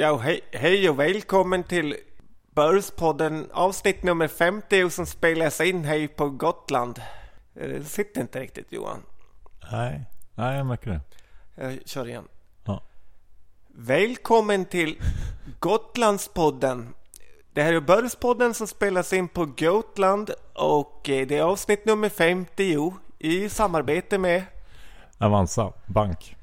Ja, hej, hej och välkommen till Börspodden avsnitt nummer 50 som spelas in här på Gotland. Eh, Det sitter inte riktigt Johan. Nej, nej jag märker det. Jag kör igen. Ja. Välkommen till Gotlandspodden. Det här är Börspodden som spelas in på Gotland och eh, det är avsnitt nummer 50 i samarbete med... Avanza Bank.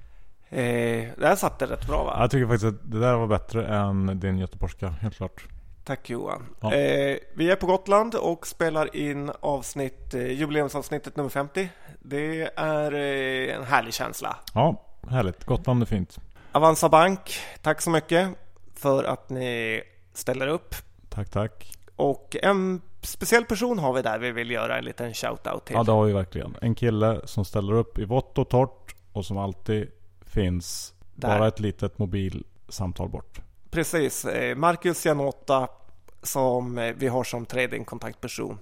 Eh, där satt det rätt bra va? Jag tycker faktiskt att det där var bättre än din göteborgska, helt klart. Tack Johan. Ja. Eh, vi är på Gotland och spelar in avsnitt, eh, jubileumsavsnittet nummer 50. Det är eh, en härlig känsla. Ja, härligt. Gotland är fint. Avanza Bank, tack så mycket för att ni ställer upp. Tack, tack. Och en speciell person har vi där vi vill göra en liten shout-out till. Ja, det har vi verkligen. En kille som ställer upp i vått och torrt och som alltid finns Där. bara ett litet mobilsamtal bort. Precis, eh, Marcus Janota som eh, vi har som tradingkontaktperson.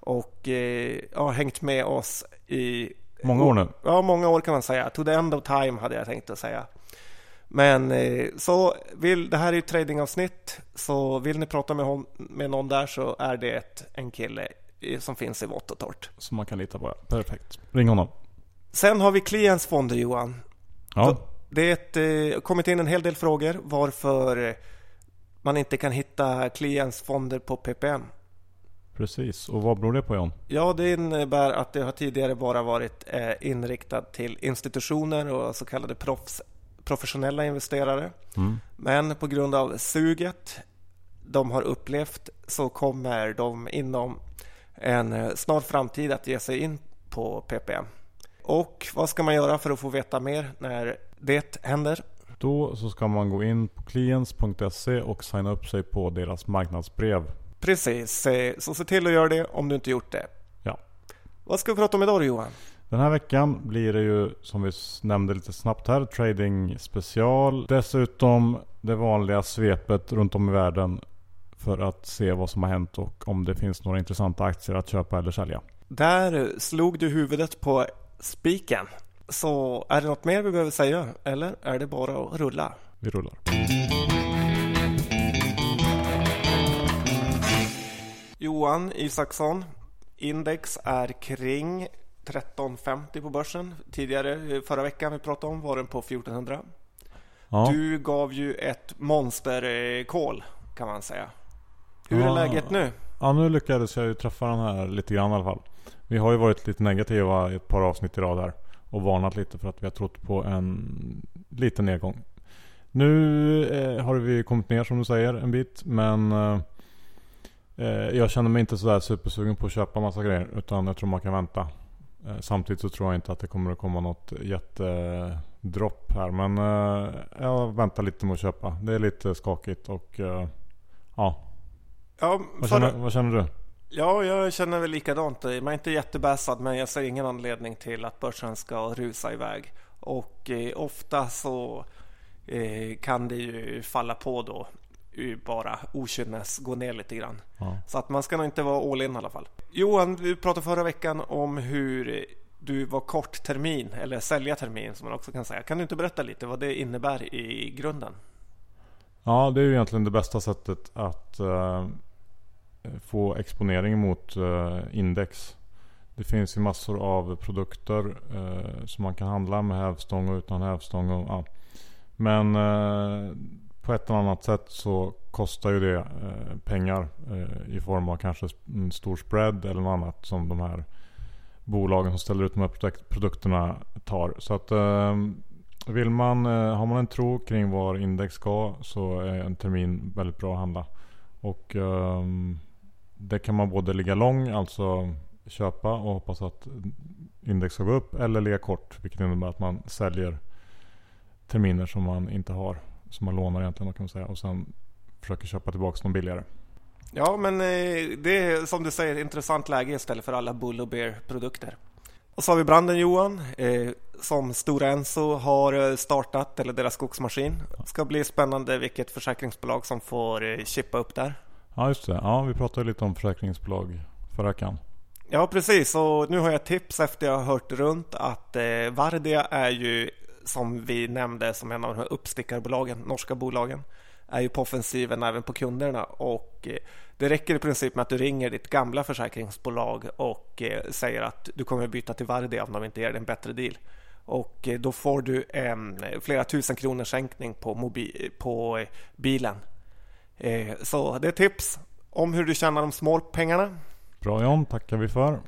Och eh, har hängt med oss i Många år nu. Ja, många år kan man säga. To the end of time hade jag tänkt att säga. Men så vill, det här är ju tradingavsnitt. Så vill ni prata med, hon, med någon där så är det ett, en kille som finns i vått och torrt. Som man kan lita på. Perfekt. Ring honom. Sen har vi klientsfonder Johan. Ja, Det är ett, eh, kommit in en hel del frågor varför man inte kan hitta klientsfonder på PPM. precis. Och vad beror det på John? Ja, det innebär att det har tidigare bara varit eh, inriktat till institutioner och så kallade proffs, professionella investerare. Mm. Men på grund av suget de har upplevt så kommer de inom en eh, snar framtid att ge sig in på PPM. Och vad ska man göra för att få veta mer när det händer? Då så ska man gå in på clients.se och signa upp sig på deras marknadsbrev. Precis, eh, så se till att göra det om du inte gjort det. Ja. Vad ska vi prata om idag då, Johan? Den här veckan blir det ju som vi nämnde lite snabbt här trading special. Dessutom det vanliga svepet runt om i världen för att se vad som har hänt och om det finns några intressanta aktier att köpa eller sälja. Där slog du huvudet på spiken. Så är det något mer vi behöver säga eller är det bara att rulla? Vi rullar. Johan Isaksson, index är kring 1350 på börsen. Tidigare eh, förra veckan vi pratade om var den på 1400. Ja, Du gav ju ett monsterkol kan man säga. Hur är Ja. läget nu? ja, nu lyckades jag ju träffa den här lite grann i alla fall. Vi har ju varit lite negativa i ett par avsnitt i rad här. Och varnat lite för att vi har trott på en liten nedgång. Nu eh, har vi kommit ner som du säger en bit. Men eh, eh, jag känner mig inte sådär supersugen på att köpa massa grejer. Utan jag tror man kan vänta. Samtidigt så tror jag inte att det kommer att komma något jättedropp här. Men jag väntar lite med att köpa. Det är lite skakigt och ja. Ja, Vad känner, vad känner du? Ja, jag känner väl likadant. Man är inte jättebäsad men jag ser ingen anledning till att börsen ska rusa iväg. Och eh, ofta så eh, kan det ju falla på då bara okynnes gå ner lite grann. Ja. Så att man ska nog inte vara all in i alla fall. Johan, vi pratade förra veckan om hur du var kort termin eller sälja termin som man också kan säga. Kan du inte berätta lite vad det innebär i grunden? Ja, det är ju egentligen det bästa sättet att eh, få exponering mot eh, index. Det finns ju massor av produkter eh, som man kan handla med hävstång och utan hävstång. Och, ja. Men eh, på ett eller annat sätt så kostar ju det pengar i form av kanske en stor spread eller något annat som de här bolagen som ställer ut de här produkterna tar. Så att vill man, har man en tro kring var index ska så är en termin väldigt bra att handla. Och um, det kan man både ligga lång, alltså köpa och hoppas att index ska gå upp. Eller ligga kort, vilket innebär att man säljer terminer som man inte har. Som man lånar egentligen kan man säga. Och sen försöker köpa tillbaka dem billigare. Ja, men eh, det är som du säger intressant läge istället för alla Bull och Bear produkter. Och så har vi branden Johan, eh, som Stora Enso har eh, startat, eller deras skogsmaskin. Det ska bli spännande vilket försäkringsbolag som får chippa upp där. Ja just det. Ja vi pratade lite om försäkringsbolag förra veckan. Ja, precis. Och nu har jag ett tips efter jag har hört runt att eh, Vardia är ju, som vi nämnde, som en av de här uppstickarbolagen, norska bolagen. är ju på offensiven även på kunderna och eh, det räcker i princip med att du ringer ditt gamla försäkringsbolag och eh, säger att du kommer byta till Vardia om de inte ger dig en bättre deal. Och eh, då får du en flera tusen kronors sänkning på, mobi- på bilen. Så det är tips om hur du tjänar de små pengarna. Bra John, tackar vi för.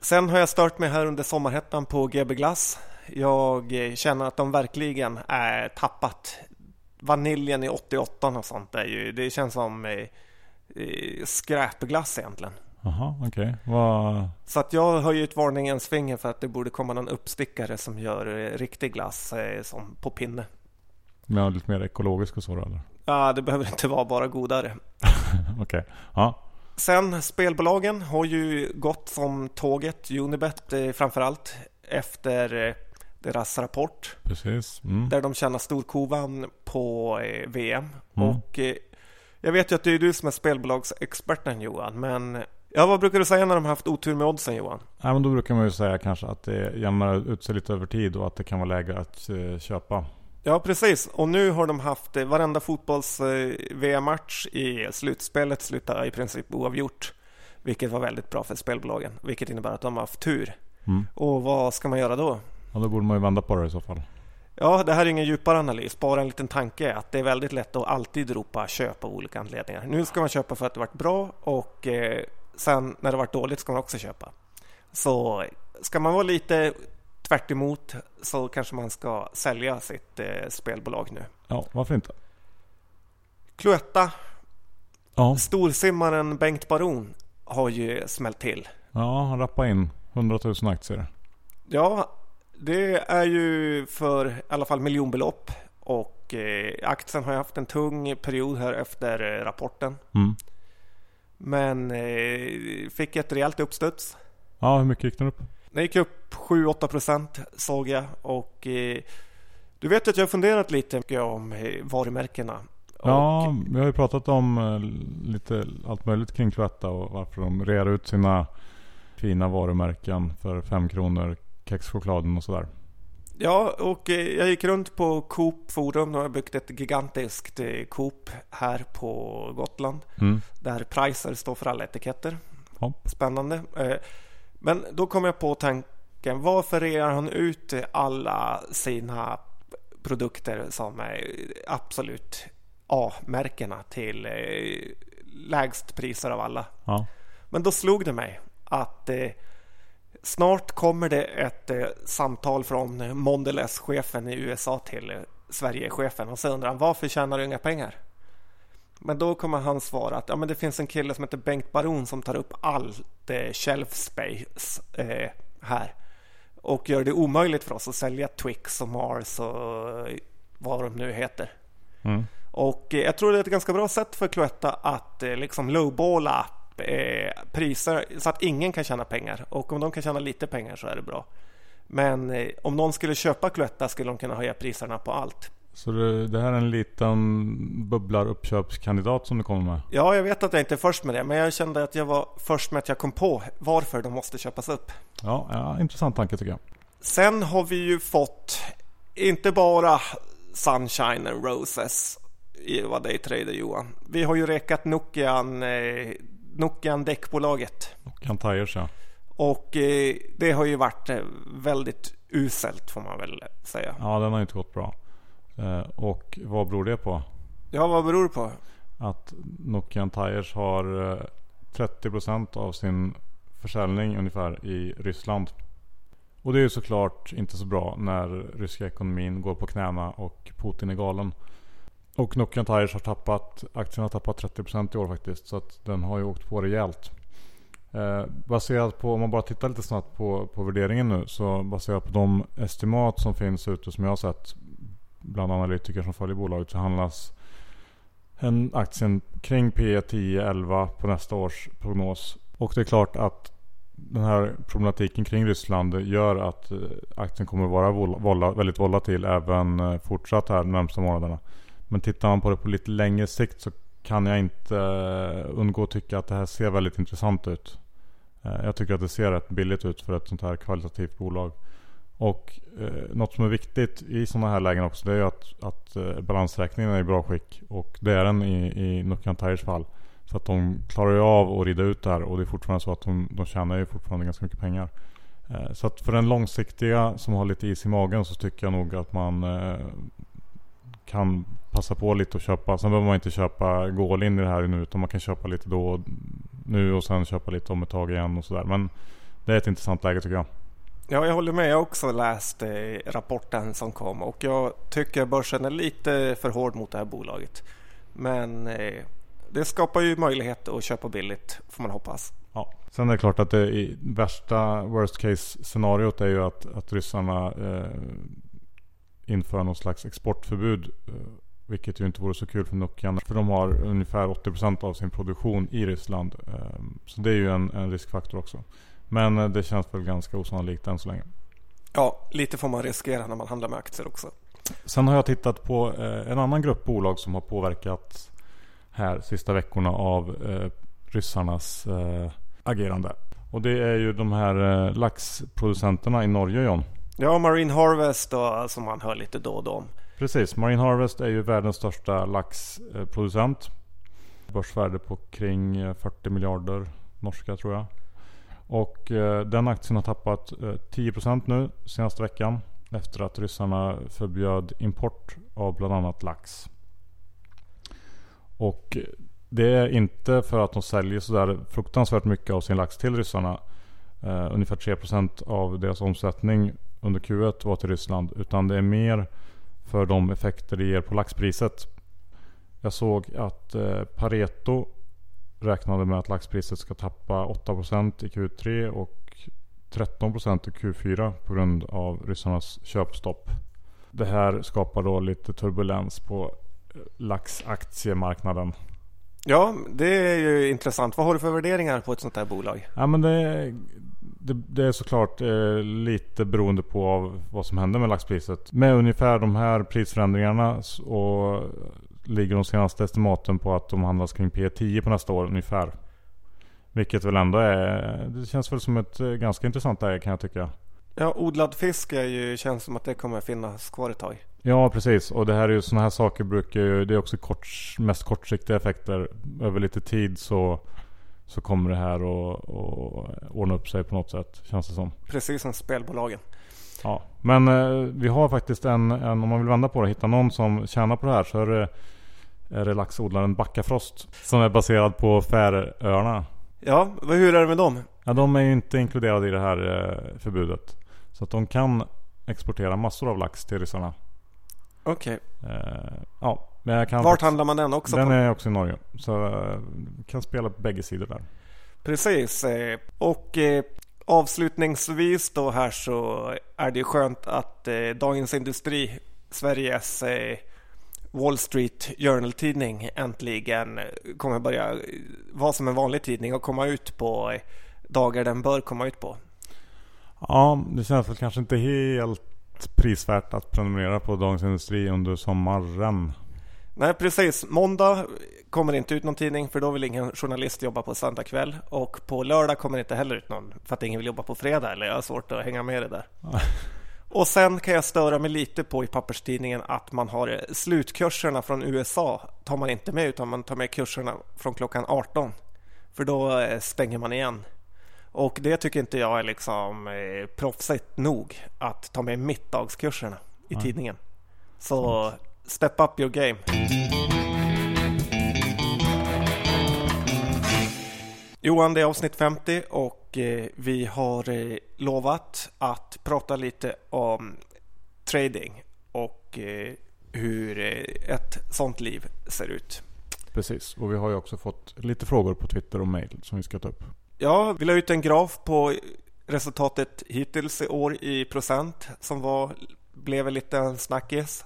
Sen har jag stört mig här under sommarhettan på GB Glass. Jag känner att de verkligen är tappat. Vaniljen i 88 och sånt är ju, det känns som eh, eh skräpglass egentligen. Okej. Okay. Vad... Så att jag höjer ett varningens finger för att det borde komma någon uppstickare som gör eh, riktig glass eh, som på pinne. Men lite mer ekologisk och så då, eller? Ja, det behöver inte vara bara godare. okej, okay. ja. Sen spelbolagen har ju gått som tåget, Unibet eh, framförallt, efter eh, deras rapport. Precis. Mm. Där de tjänar storkovan på eh, VM. Mm. Och jag vet ju att det är du som är spelbolagsexperten Johan, men Ja, vad brukar du säga när de har haft otur med oddsen Johan? Ja, men då brukar man ju säga kanske att det jämnar ut sig lite över tid och att det kan vara läge att köpa. Ja, precis. Och nu har de haft eh, varenda fotbolls-VM-match eh, i slutspelet slutar i princip oavgjort. Vilket var väldigt bra för spelbolagen. Vilket innebär att de har haft tur. Mm. Och vad ska man göra då? Ja, då borde man ju vända på det i så fall. Ja, det här är ingen djupare analys. Bara en liten tanke att det är väldigt lätt att alltid ropa köp av olika anledningar. Nu ska man köpa för att det varit bra och eh, sen när det varit dåligt ska man också köpa. Så ska man vara lite tvärt så kanske man ska sälja sitt eh, spelbolag nu. Ja, varför inte? Cloetta. Ja. Storsimmaren Bengt Baron har ju smält till. Ja, han rappade in 100 000 aktier. Ja, det är ju för i alla fall miljonbelopp. Och eh, aktien har haft en tung period här efter eh, rapporten. Mm. Men eh, fick ett rejält uppstuds. Ja, hur mycket gick den upp? Den gick upp 7-8 procent såg jag och eh, du vet att jag har funderat lite om eh, varumärkena. Ja, vi har ju pratat om eh, lite allt möjligt kring Cloetta och varför de rear ut sina fina varumärken för 5 kronor, kexchokladen och sådär. Ja, och eh, jag gick runt på Coop Forum. De har byggt ett gigantiskt Coop här på Gotland. Mm. Där Pricer står för alla etiketter. Ja. Spännande. Men då kom jag på tanken, varför rear han ut alla sina produkter som är absolut A-märkena till eh, lägst priser av alla? Ja. Men då slog det mig att eh, snart kommer det ett eh, samtal från Mondelez-chefen i USA till Sverige-chefen och så undrar han varför tjänar du inga pengar? Men då kommer han svara att ja, men det finns en kille som heter Bengt Baron som tar upp allt eh, shelf space eh, här och gör det omöjligt för oss att sälja Twix och Mars och vad de nu heter. Mm. Och eh, jag tror det är ett ganska bra sätt för Cloetta att eh, liksom lowballa eh, priser så att ingen kan tjäna pengar. Och om de kan tjäna lite pengar så är det bra. Men eh, om någon skulle köpa Cloetta skulle de kunna höja priserna på allt. Så det, här är en liten bubblar-uppköpskandidat som du kommer med? Ja, jag vet att jag inte är först med det. Men jag kände att jag var först med att jag kom på varför de måste köpas upp. Ja, ja intressant tanke tycker jag. Sen har vi ju fått inte bara Sunshine and Roses i vad är trader Johan. Vi har ju rekat Nokian, eh, Nokian däckbolaget. Nokian Tires ja. Och eh, det har ju varit eh, väldigt uselt får man väl säga. Ja, den har ju inte gått bra. Eh, och vad beror det på? Ja, vad beror det på? Att Nokian Tires har 30% eh, av sin försäljning ungefär i Ryssland. Och det är ju såklart inte så bra när ryska ekonomin går på knäna och Putin är galen. Och Nokian Tires har tappat, aktien har tappat 30% i år faktiskt. Så att den har ju åkt på rejält. Eh, baserat på, om man bara tittar lite snabbt på, på värderingen nu. Så baserat på de estimat som finns ute som jag har sett bland analytiker som följer bolaget så handlas en aktien kring P 10-11 på nästa års prognos. Och det är klart att den här problematiken kring Ryssland gör att eh, aktien kommer att vara vola, väldigt volatil även eh, fortsatt här de närmsta månaderna. Men tittar man på det på lite längre sikt så kan jag inte eh, undgå att tycka att det här ser väldigt intressant ut. Jag tycker att det ser rätt billigt ut för ett sånt här kvalitativt bolag. Och eh, något som är viktigt i sådana här lägen också det är ju att, att eh, balansräkningen är i bra skick. Och det är den i, i Nokian Tires fall. Så att de klarar ju av att rida ut där och det är fortfarande så att de, de tjänar ju fortfarande ganska mycket pengar. Eh, så att för den långsiktiga som har lite is i magen så tycker jag nog att man eh, kan passa på lite och köpa. Sen behöver man inte köpa gå in i det här nu utan man kan köpa lite då nu och sen köpa lite om ett tag igen och sådär. Men det är ett intressant läge tycker jag. Ja, jag håller med. Jag har också läst eh, rapporten som kom och jag tycker börsen är lite för hård mot det här bolaget. Men eh, det skapar ju möjlighet att köpa billigt får man hoppas. Ja. Sen är det klart att det i värsta worst case scenariot är ju att, att ryssarna eh, inför någon slags exportförbud. Eh, vilket ju inte vore så kul för Nokian. För de har ungefär 80% av sin produktion i Ryssland. Eh, så det är ju en, en riskfaktor också. Men eh, det känns väl ganska osannolikt än så länge. Ja, lite får man riskera när man handlar med aktier också. Sen har jag tittat på eh, en annan grupp bolag som har påverkat här sista veckorna av eh, ryssarnas agerande. Och det är ju de här laxproducenterna i Norge John. Ja, Marine Harvest då, som man hör lite då och då om. Precis, Marine Harvest är ju världens största laxproducent. Börsvärde på kring 40 miljarder norska tror jag. Och eh, den aktien har tappat eh, 10% nu senaste veckan. Efter att ryssarna förbjöd import av bland annat lax. Och eh, det är inte för att de säljer sådär fruktansvärt mycket av sin lax till ryssarna. Eh, ungefär 3% av deras omsättning under Q1 var till Ryssland. Utan det är mer för de effekter det ger på laxpriset. Jag såg att Pareto räknade med att laxpriset ska tappa 8% i Q3 och 13% i Q4 på grund av ryssarnas köpstopp. Det här skapar då lite turbulens på laxaktiemarknaden. Ja, det är ju intressant. Vad har du för värderingar på ett sånt här bolag? Ja, men det, det, det är såklart eh, lite beroende på av vad som händer med laxpriset. Med ungefär de här prisförändringarna och ligger de senaste estimaten på att de handlas kring P10 på nästa år ungefär. Vilket väl ändå är, det känns väl som ett eh, ganska intressant läge kan jag tycka. Ja, odlad fisk är ju, känns som att det kommer finnas kvar ett tag. Ja, precis. Och det här är ju sådana här saker brukar ju, det är också kort, mest kortsiktiga effekter. Över lite tid så, så kommer det här att ordna upp sig på något sätt, känns det som. Precis som spelbolagen. Ja, men eh, vi har faktiskt en, en, om man vill vända på det, hitta någon som tjänar på det här så är det, är det laxodlaren Backafrost. Som är baserad på Färöarna. Ja, hur är det med dem? Ja, de är ju inte inkluderade i det här eh, förbudet. Så att de kan exportera massor av lax till ryssarna. Okej. Okay. Eh, ja, men jag kan Vart handlar man den också Den på? är också i Norge. Så eh, kan spela på bägge sidor där. Precis. Eh, och eh, avslutningsvis då här så är det skönt att eh, Dagens Industri, Sveriges eh, Wall Street Journal-tidning äntligen kommer börja vara som en vanlig tidning och komma ut på dagar den bör komma ut på. Ja, det känns väl kanske inte helt prisvärt att prenumerera på Dagens Industri under sommaren. Nej precis, måndag kommer inte ut någon tidning för då vill ingen journalist jobba på söndag kväll och på lördag kommer inte heller ut någon för att ingen vill jobba på fredag eller jag har svårt att hänga med det där. och sen kan jag störa mig lite på i papperstidningen att man har slutkurserna från USA tar man inte med utan man tar med kurserna från klockan 18 för då eh, stänger man igen. Och det tycker inte jag är liksom eh, proffsigt nog att ta med mittdagskurserna i Nej. tidningen. Så step up your game. Johan, det är avsnitt 50 och eh, vi har eh, lovat att prata lite om trading och eh, hur eh, ett sånt liv ser ut. Precis, och vi har ju också fått lite frågor på Twitter och mail som vi ska ta upp. Ja, vi la ut en graf på resultatet hittills i år i procent som var, blev en liten snackis.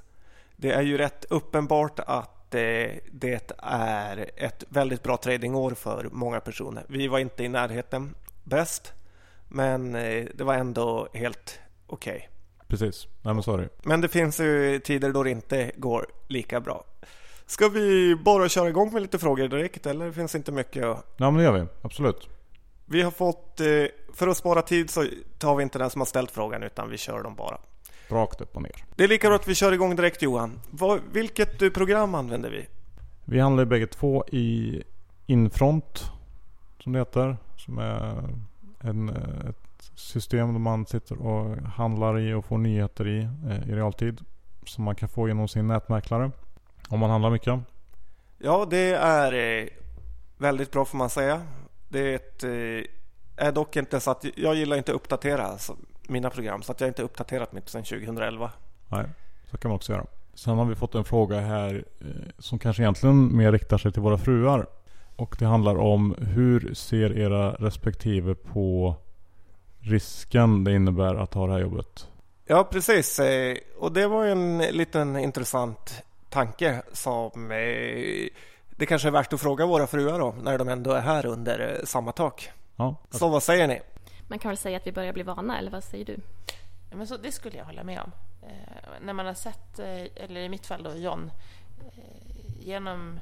Det är ju rätt uppenbart att det är ett väldigt bra tradingår för många personer. Vi var inte i närheten bäst, men eh, det var ändå helt okej. Okay. Precis, nej men sorry. Men det finns ju tider då det inte går lika bra. Ska vi bara köra igång med lite frågor direkt eller finns det inte mycket att... Ja men det gör vi, absolut. Vi har fått, eh, för att spara tid så tar vi inte den som har ställt frågan utan vi kör dem bara. Rakt upp och ner. Det är lika bra att vi kör igång direkt Johan. Vilket eh, program använder vi? Vi handlar bägge två i Infront som det heter. Som är en, eh, ett system där man sitter och handlar i och får nyheter i i realtid. Som man kan få genom sin nätmäklare. Om man handlar mycket. Ja, det är väldigt bra får man säga. Det är, ett, är dock inte så att jag gillar inte att uppdatera mina program så att jag inte uppdaterat mitt sedan 2011. Nej, så kan man också göra. Sen har vi fått en fråga här eh, som kanske egentligen mer riktar sig till våra fruar. Och det handlar om hur ser era respektive på risken det innebär att ha det här jobbet? Ja, precis. Eh, och det var en liten intressant tanke som eh, det kanske är värt att fråga våra fruar om när de ändå är här under samma tak. Ja. Så vad säger ni? Man kan väl säga att vi börjar bli vana, eller vad säger du? Ja, men så, det skulle jag hålla med om. Eh, när man har sett, eh, eller i mitt fall då John, eh, genom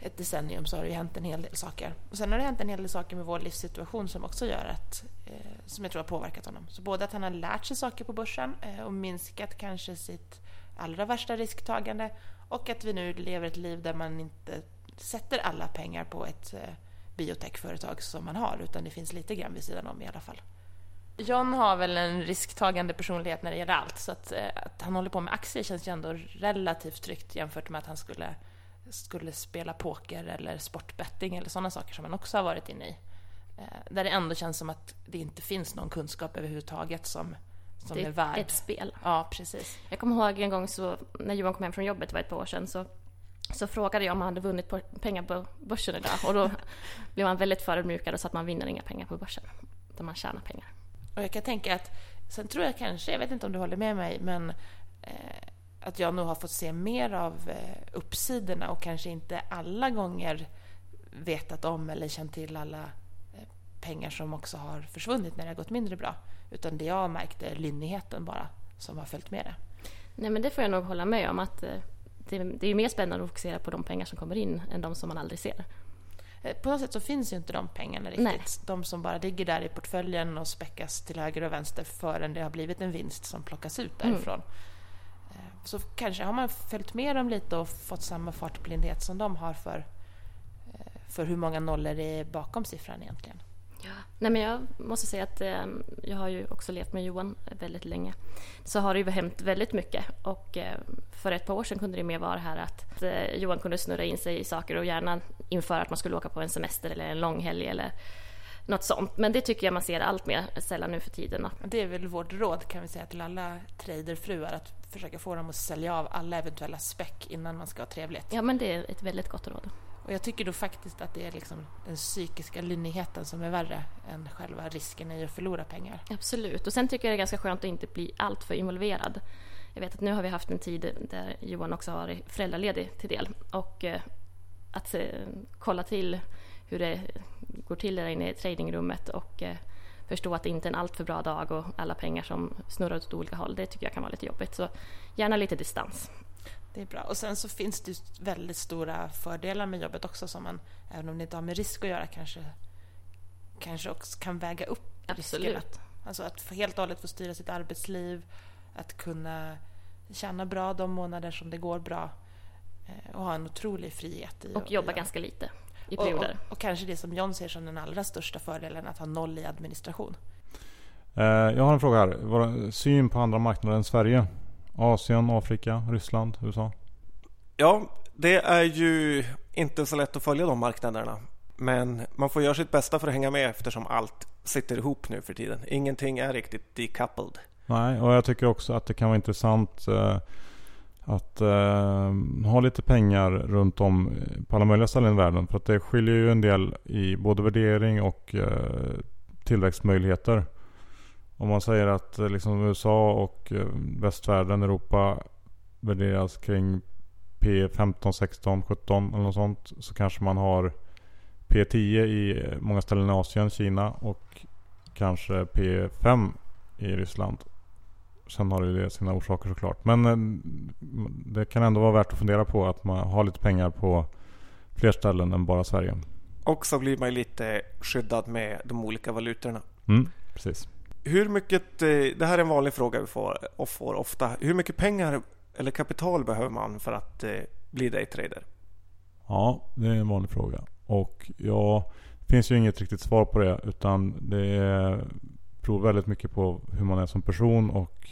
ett decennium så har det hänt en hel del saker. Och sen har det hänt en hel del saker med vår livssituation som också gör att, eh, som jag tror har påverkat honom. Så både att han har lärt sig saker på börsen eh, och minskat kanske sitt allra värsta risktagande och att vi nu lever ett liv där man inte sätter alla pengar på ett eh, biotechföretag som man har, utan det finns lite grann vid sidan om i alla fall. John har väl en risktagande personlighet när det gäller allt, så att, eh, att han håller på med aktier känns ju ändå relativt tryggt jämfört med att han skulle, skulle spela poker eller sportbetting eller sådana saker som han också har varit inne i. Eh, där det ändå känns som att det inte finns någon kunskap överhuvudtaget som, som det är, är värd. ett spel. Ja, precis. Jag kommer ihåg en gång så, när Johan kom hem från jobbet, det var ett par år sedan, så så frågade jag om han hade vunnit pengar på börsen idag och då blev han väldigt förödmjukad och sa att man vinner inga pengar på börsen, utan man tjänar pengar. Och jag kan tänka att, sen tror jag kanske, jag vet inte om du håller med mig, men eh, att jag nog har fått se mer av eh, uppsidorna och kanske inte alla gånger vetat om eller känt till alla eh, pengar som också har försvunnit när det har gått mindre bra. Utan det jag har märkt är lynnigheten bara som har följt med det. Nej men det får jag nog hålla med om att eh, det, det är mer spännande att fokusera på de pengar som kommer in än de som man aldrig ser. På något sätt så finns ju inte de pengarna riktigt. Nej. De som bara ligger där i portföljen och späckas till höger och vänster förrän det har blivit en vinst som plockas ut mm. därifrån. Mm. Så kanske har man följt med dem lite och fått samma fartblindhet som de har för, eh, för hur många nollor det är bakom siffran egentligen. Ja. Nej, men jag måste säga att eh, jag har ju också levt med Johan väldigt länge. Så har det ju hänt väldigt mycket och eh, för ett par år sedan kunde det mer vara här att eh, Johan kunde snurra in sig i saker och gärna införa att man skulle åka på en semester eller en långhelg eller något sånt. Men det tycker jag man ser allt mer sällan nu för tiden. Det är väl vårt råd kan vi säga till alla traderfruar att försöka få dem att sälja av alla eventuella späck innan man ska ha trevligt. Ja, men det är ett väldigt gott råd. Och jag tycker då faktiskt att det är liksom den psykiska lynnigheten som är värre än själva risken i att förlora pengar. Absolut. Och sen tycker jag det är ganska skönt att inte bli alltför involverad. Jag vet att nu har vi haft en tid där Johan också har varit föräldraledig till del. Och eh, att eh, kolla till hur det går till där inne i tradingrummet och eh, förstå att det inte är en alltför bra dag och alla pengar som snurrar åt olika håll, det tycker jag kan vara lite jobbigt. Så gärna lite distans. Det är bra. Och sen så finns det väldigt stora fördelar med jobbet också som man, även om det inte har med risk att göra, kanske, kanske också kan väga upp Absolut. riskerna. Alltså att helt och hållet få styra sitt arbetsliv, att kunna tjäna bra de månader som det går bra eh, och ha en otrolig frihet. I och jobba ganska lite i perioder. Och, och, och, kanske det som John ser som den allra största fördelen, att ha noll i administration. Eh, jag har en fråga här. Vår syn på andra marknader än Sverige? Asien, Afrika, Ryssland, USA? Ja, det är ju inte så lätt att följa de marknaderna. Men man får göra sitt bästa för att hänga med eftersom allt sitter ihop nu för tiden. Ingenting är riktigt decoupled. Nej, och jag tycker också att det kan vara intressant eh, att eh, ha lite pengar runt om på alla möjliga ställen i världen. För att det skiljer ju en del i både värdering och eh, tillväxtmöjligheter. Om man säger att eh, liksom USA och eh, västvärlden, Europa värderas kring P15, 16, 17 eller något sånt. Så kanske man har P10 i många ställen i Asien, Kina och kanske P5 i Ryssland. Sen har det sina orsaker såklart. Men det kan ändå vara värt att fundera på att man har lite pengar på fler ställen än bara Sverige. Och så blir man ju lite skyddad med de olika valutorna. Mm, precis. Hur mycket, eh, det här är en vanlig fråga vi får, och får ofta. Hur mycket pengar eller kapital behöver man för att eh, bli daytrader? Ja, det är en vanlig fråga. Och ja, det finns ju inget riktigt svar på det. Utan det beror väldigt mycket på hur man är som person och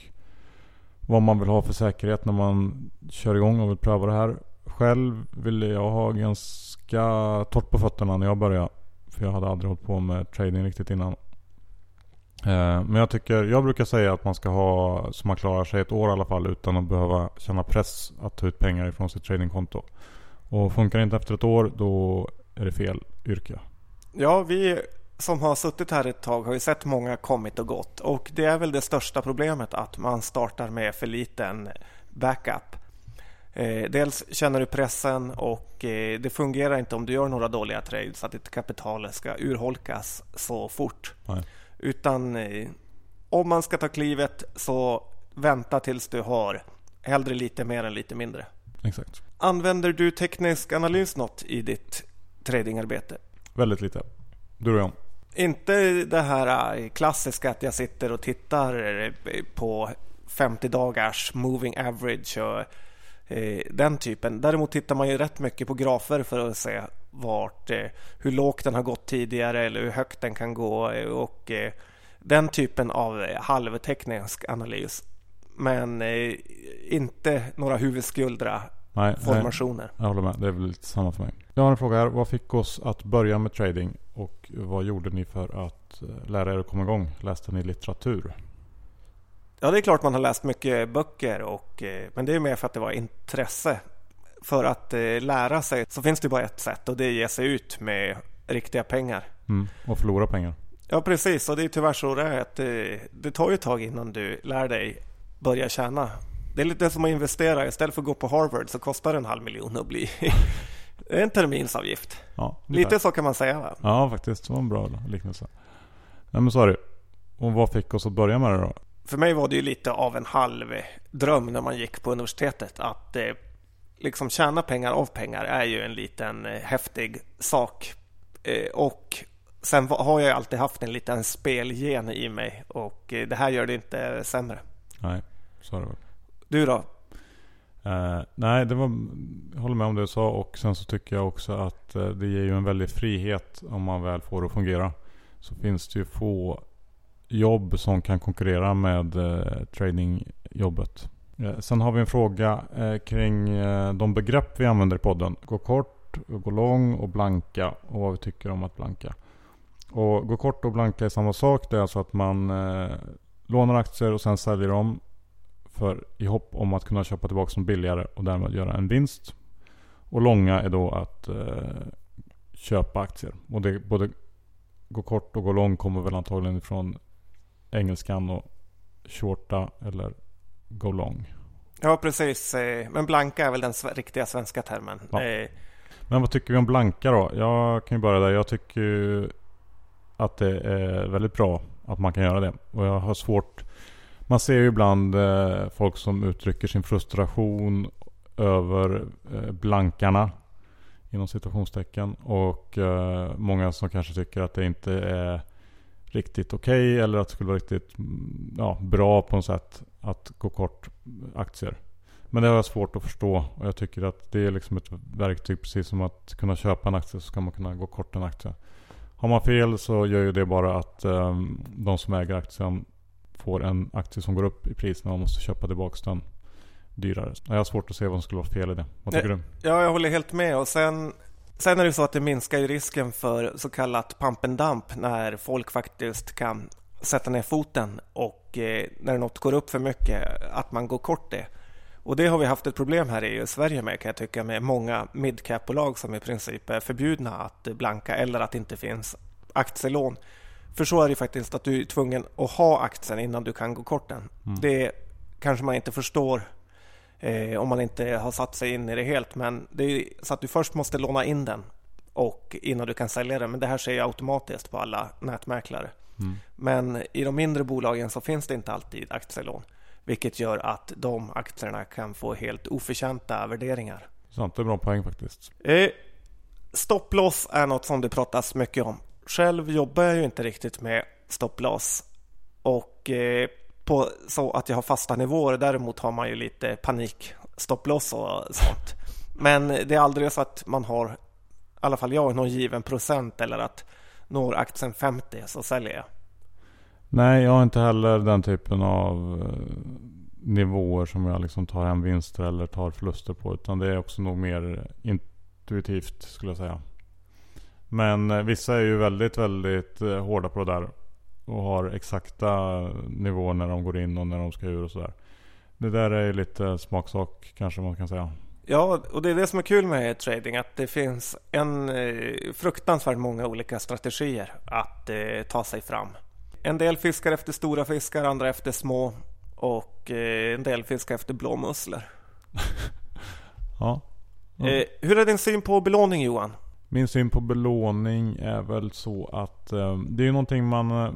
vad man vill ha för säkerhet när man kör igång och vill pröva det här. Själv ville jag ha ganska torrt på fötterna när jag började. För jag hade aldrig hållit på med trading riktigt innan. Eh, men jag tycker, jag brukar säga att man ska ha så man klarar sig ett år i alla fall utan att behöva känna press att ta ut pengar ifrån sitt tradingkonto. Och funkar det inte efter ett år då är det fel yrke. Ja, vi som har suttit här ett tag har ju sett många kommit och gått och det är väl det största problemet att man startar med för liten backup. Eh, dels känner du pressen och eh, det fungerar inte om du gör några dåliga trades att ditt kapital ska urholkas så fort. Nej. Utan eh, om man ska ta klivet så vänta tills du har hellre lite mer än lite mindre. Exakt. Använder du teknisk analys något i ditt tradingarbete? Väldigt lite. Du och jag. Inte det här eh, klassiska att jag sitter och tittar eh, på 50 dagars moving average och eh, den typen. Däremot tittar man ju rätt mycket på grafer för att se vart, hur lågt den har gått tidigare eller hur högt den kan gå och den typen av halvteknisk analys. Men inte några huvudskuldra Nej, formationer. Nej, jag håller med. Det är väl lite samma för mig. Jag har en fråga här. Vad fick oss att börja med trading? Och vad gjorde ni för att eh, lära er att komma igång? Läste ni litteratur? Ja, det är klart man har läst mycket böcker. Och, eh, men det är mer för att det var intresse. För att eh, lära sig så finns det bara ett sätt och det är att ge sig ut med riktiga pengar. Mm, och förlora pengar. Ja, precis. Och det är tyvärr så det är. Att det, det tar ju ett tag innan du lär dig börja tjäna det är lite som att investera. Istället för att gå på Harvard så kostar det en halv miljon att bli en terminsavgift. Ja, lite så kan man säga va? Ja, faktiskt. Det var en bra liknelse. Nej, men så är det. Och vad fick oss att börja med det då? För mig var det ju lite av en halv dröm när man gick på universitetet. Att eh, liksom tjäna pengar av pengar är ju en liten eh, häftig sak. Eh, och sen har jag alltid haft en liten spelgen i mig. Och eh, det här gör det inte sämre. Nej, så är det väl. Du då? Uh, nej, det var, jag håller med om det du sa och sen så tycker jag också att uh, det ger ju en väldig frihet om man väl får det att fungera. Så finns det ju få jobb som kan konkurrera med uh, tradingjobbet. sen har vi en fråga kring de begrepp vi använder i podden. Gå kort, gå lång och blanka och vad vi tycker om att blanka. Och gå kort och blanka är samma sak. Det är alltså att man lånar aktier och sen säljer dem för i hopp om att kunna köpa tillbaka dem billigare och därmed göra en vinst. Och långa är då att eh, köpa aktier. Och det både gå kort och gå lång kommer väl antagligen ifrån engelskan och shorta eller go long. Ja precis, eh, men blanka är väl den riktiga svenska termen. Ja. Eh, men vad tycker vi om blanka då? Jag kan ju börja där. Jag tycker att det är väldigt bra att man kan göra det. Och jag har svårt man ser ju ibland eh, folk som uttrycker sin frustration över eh, blankarna. Inom situationstecken. Och eh, många som kanske tycker att det inte är riktigt okej okay, eller att det skulle vara riktigt mm, ja, bra på något sätt att gå kort aktier. Men det har jag svårt att förstå och jag tycker att det är liksom ett verktyg precis som att kunna köpa en aktie så ska man kunna gå kort en aktie. Har man fel så gör ju det bara att um, de som äger aktien får en aktie som går upp i pris när man måste köpa tillbaka den dyrare. Jag har svårt att se vad som skulle vara fel i det. Vad tycker du? Ja, jag håller helt med. Och sen, sen är det så att det minskar ju risken för så kallat pump and dump när folk faktiskt kan sätta ner foten och eh, när något går upp för mycket att man går kort det. Och det har vi haft ett problem här i Sverige med kan jag tycka med många midcap-bolag som i princip är förbjudna att blanka eller att det inte finns aktielån. För så är det faktiskt att du är tvungen att ha aktien innan du kan gå kort den. Mm. Det kanske man inte förstår eh, om man inte har satt sig in i det helt. Men det är så att du först måste låna in den och innan du kan sälja den. Men det här sker automatiskt på alla nätmäklare. Mm. Men i de mindre bolagen så finns det inte alltid aktielån. Vilket gör att de aktierna kan få helt oförtjänta värderingar. Sant, det är bra poäng faktiskt. Eh, Stopploss är något som det pratas mycket om. Själv jobbar jag ju inte riktigt med stopploss och eh, på så att jag har fasta nivåer. Däremot har man ju lite panik stopploss och sånt. Men det är aldrig så att man har, i alla fall jag, någon given procent eller att når aktien 50 så säljer jag. Nej, jag har inte heller den typen av eh, nivåer som jag liksom tar hem vinster eller tar förluster på. Utan det är också nog mer intuitivt skulle jag säga. Men eh, vissa är ju väldigt, väldigt eh, hårda på det där. Och har exakta nivåer när de går in och när de ska ur och sådär. Det där är lite smaksak kanske man kan säga. Ja, och det är det som är kul med trading. Att det finns en eh, fruktansvärt många olika strategier att eh, ta sig fram. En del fiskar efter stora fiskar, andra efter små. Och eh, en del fiskar efter blåmusslor. ja. Mm. hur är din syn på belåning Johan? Min syn på belåning är väl så att eh, det är någonting man eh,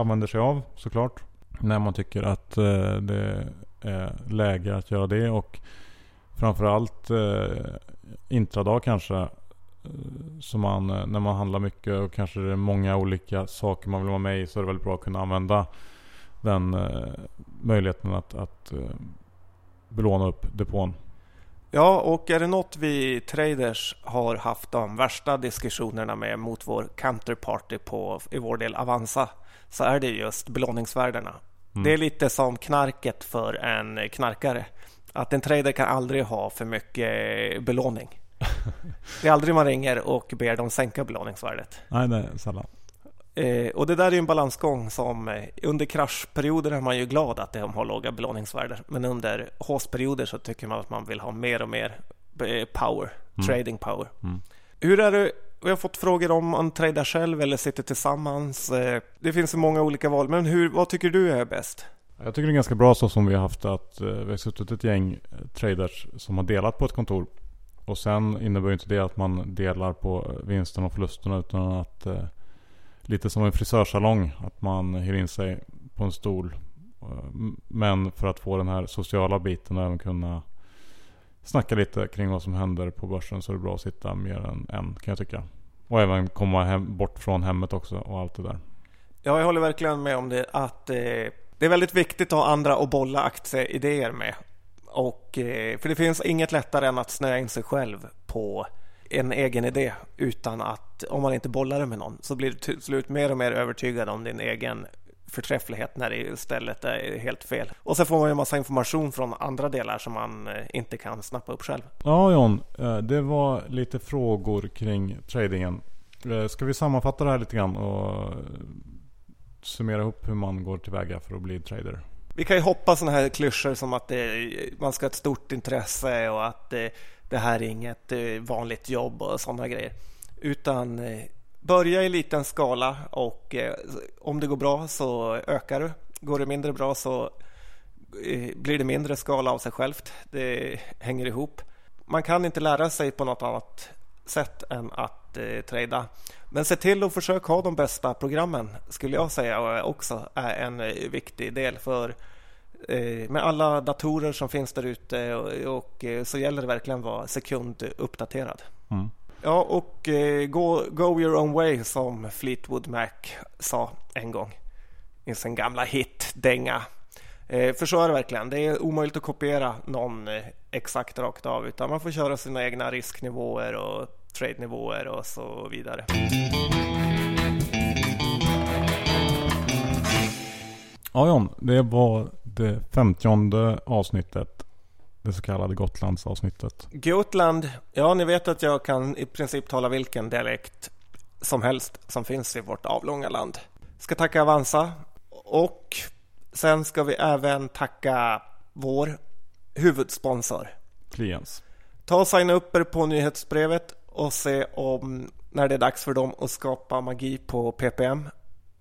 använder sig av såklart. När man tycker att eh, det är läge att göra det och framförallt eh, intradag kanske. Eh, så man, eh, när man handlar mycket och kanske det är många olika saker man vill vara med i så är det väldigt bra att kunna använda den eh, möjligheten att, att eh, belåna upp depån. Ja, och är det något vi traders har haft de värsta diskussionerna med mot vår counterparty på, i vår del Avanza så är det just belåningsvärdena. Mm. Det är lite som knarket för en knarkare. Att en trader kan aldrig ha för mycket belåning. Det är aldrig man ringer och ber dem sänka belåningsvärdet. Nej, nej, sällan. Eh, och det där är en balansgång som eh, under kraschperioder är man ju glad att de har låga belåningsvärden. Men under håsperioder så tycker man att man vill ha mer och mer eh, power, mm. trading power. Mm. Hur är det? Vi har fått frågor om man tradar själv eller sitter tillsammans. Eh, det finns så många olika val, men hur, vad tycker du är bäst? Jag tycker det är ganska bra så som vi har haft att vi har suttit ett gäng traders som har delat på ett kontor. Och sen innebär inte det att man delar på vinsten och förlusterna utan att lite som en frisörsalong. Att man hyr in sig på en stol. Eh, men för att få den här sociala biten och även kunna snacka lite kring vad som händer på börsen så är det bra att sitta mer än en kan jag tycka. Och även komma hem, bort från hemmet också och allt det där. Ja, jag håller verkligen med om det. Att eh, det är väldigt viktigt att ha andra att bolla aktieidéer med. Och, eh, för det finns inget lättare än att snöa in sig själv på en egen idé utan att, om man inte bollar det med någon, så blir du till slut mer och mer övertygad om din egen förträfflighet när det istället är helt fel. Och så får man ju massa information från andra delar som man eh, inte kan snappa upp själv. Ja John, eh, det var lite frågor kring tradingen. Eh, ska vi sammanfatta det här lite grann och summera ihop hur man går tillväga för att bli trader? Vi kan ju hoppa sådana här klyschor som att det, man ska ha ett stort intresse och att det, det här är inget eh, vanligt jobb och sådana grejer. Utan börja i liten skala och om det går bra så ökar du. Går det mindre bra så blir det mindre skala av sig självt. Det hänger ihop. Man kan inte lära sig på något annat sätt än att eh, trada. Men se till att försöka ha de bästa programmen skulle jag säga också är en viktig del. För Eh, med alla datorer som finns där ute och, och, eh, så gäller det verkligen att vara sekunduppdaterad. Mm. Ja, och eh, go, go your own way som Fleetwood Mac sa en gång i sin gamla hit-dänga. För så är det verkligen. Det är omöjligt att kopiera någon exakt rakt av utan man får köra sina egna risknivåer och trade-nivåer och så vidare. Ja John, det var det femtionde avsnittet. Det så kallade Gotlandsavsnittet. Gotland, ja ni vet att jag kan i princip tala vilken dialekt som helst som finns i vårt avlånga land. Ska tacka Avanza och sen ska vi även tacka vår huvudsponsor. Kliens. Ta och signa upp er på nyhetsbrevet och se om när det är dags för dem att skapa magi på PPM.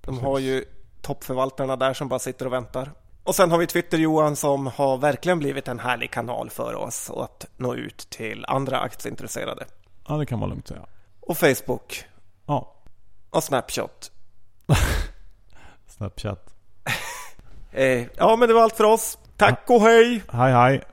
De Precis. har ju toppförvaltarna där som bara sitter och väntar. Och sen har vi Twitter Johan som har verkligen blivit en härlig kanal för oss och att nå ut till andra aktieintresserade. Ja, det kan man lugnt säga. Och Facebook. Ja. Och Snapchat. Snapchat. eh, ja, men det var allt för oss. Tack och hej! Hej, hej.